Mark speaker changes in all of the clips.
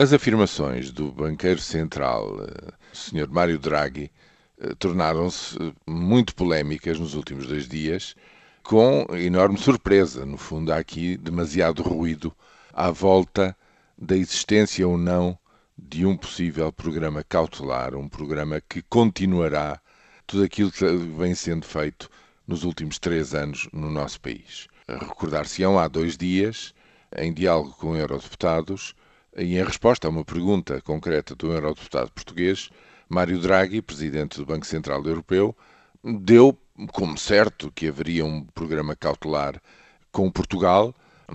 Speaker 1: As afirmações do banqueiro central, eh, Sr. Mário Draghi, eh, tornaram-se muito polémicas nos últimos dois dias, com enorme surpresa. No fundo, há aqui demasiado ruído à volta da existência ou não de um possível programa cautelar, um programa que continuará tudo aquilo que vem sendo feito nos últimos três anos no nosso país. Recordar-se-ão há dois dias, em diálogo com eurodeputados, e em resposta a uma pergunta concreta do eurodeputado português, Mário Draghi, presidente do Banco Central Europeu, deu como certo que haveria um programa cautelar com Portugal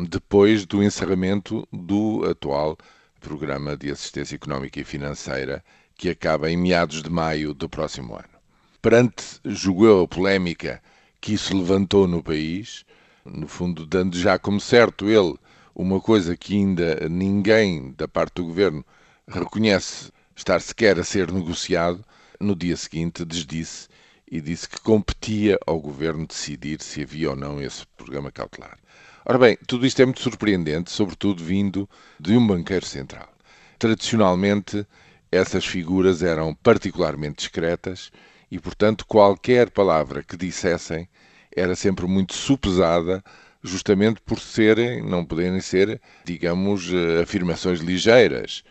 Speaker 1: depois do encerramento do atual programa de assistência económica e financeira que acaba em meados de maio do próximo ano. Perante, julgo eu, a polémica que isso levantou no país, no fundo dando já como certo ele uma coisa que ainda ninguém da parte do governo reconhece estar sequer a ser negociado, no dia seguinte desdisse e disse que competia ao governo decidir se havia ou não esse programa cautelar. Ora bem, tudo isto é muito surpreendente, sobretudo vindo de um banqueiro central. Tradicionalmente, essas figuras eram particularmente discretas e, portanto, qualquer palavra que dissessem era sempre muito supesada justamente por serem, não poderem ser, digamos, eh, afirmações ligeiras.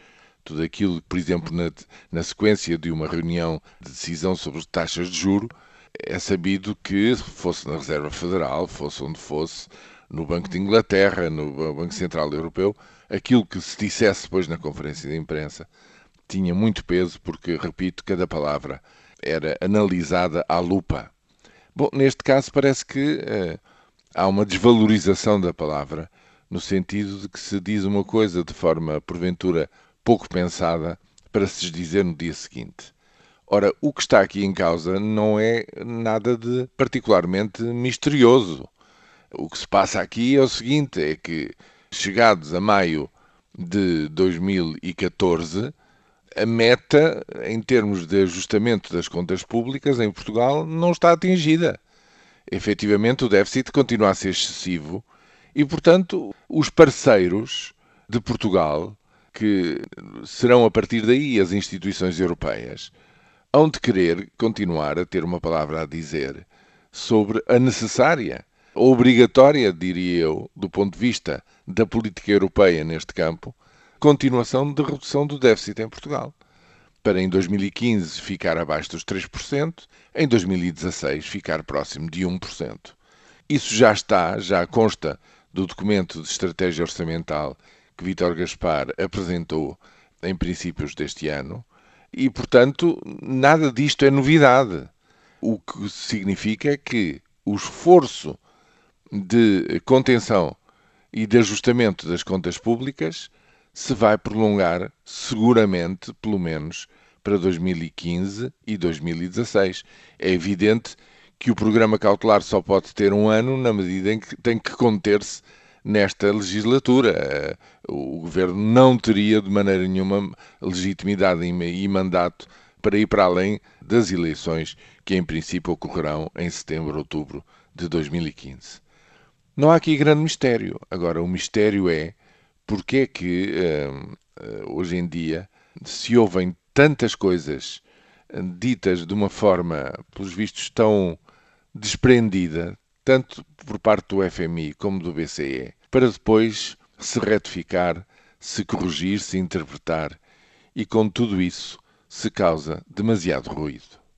Speaker 1: Tudo aquilo, por exemplo, na, na sequência de uma reunião de decisão sobre taxas de juro, é sabido que, fosse na Reserva Federal, fosse onde fosse, no Banco de Inglaterra, no Banco Central Europeu, aquilo que se dissesse depois na conferência de imprensa tinha muito peso, porque, repito, cada palavra era analisada à lupa. Bom, neste caso parece que eh, há uma desvalorização da palavra, no sentido de que se diz uma coisa de forma, porventura, pouco pensada, para se dizer no dia seguinte. Ora, o que está aqui em causa não é nada de particularmente misterioso. O que se passa aqui é o seguinte: é que, chegados a maio de 2014, a meta em termos de ajustamento das contas públicas em Portugal não está atingida efetivamente o déficit continua a ser excessivo e, portanto, os parceiros de Portugal, que serão a partir daí as instituições europeias, hão de querer continuar a ter uma palavra a dizer sobre a necessária, obrigatória, diria eu, do ponto de vista da política europeia neste campo, continuação de redução do déficit em Portugal para em 2015 ficar abaixo dos 3%, em 2016 ficar próximo de 1%. Isso já está, já consta do documento de estratégia orçamental que Vítor Gaspar apresentou em princípios deste ano e, portanto, nada disto é novidade. O que significa que o esforço de contenção e de ajustamento das contas públicas se vai prolongar seguramente, pelo menos, para 2015 e 2016. É evidente que o programa cautelar só pode ter um ano na medida em que tem que conter-se nesta legislatura. O governo não teria de maneira nenhuma legitimidade e mandato para ir para além das eleições que em princípio ocorrerão em setembro, outubro de 2015. Não há aqui grande mistério. Agora, o mistério é porque é que uh, hoje em dia se ouvem tantas coisas ditas de uma forma, pelos vistos, tão desprendida, tanto por parte do FMI como do BCE, para depois se retificar, se corrigir, se interpretar, e com tudo isso se causa demasiado ruído.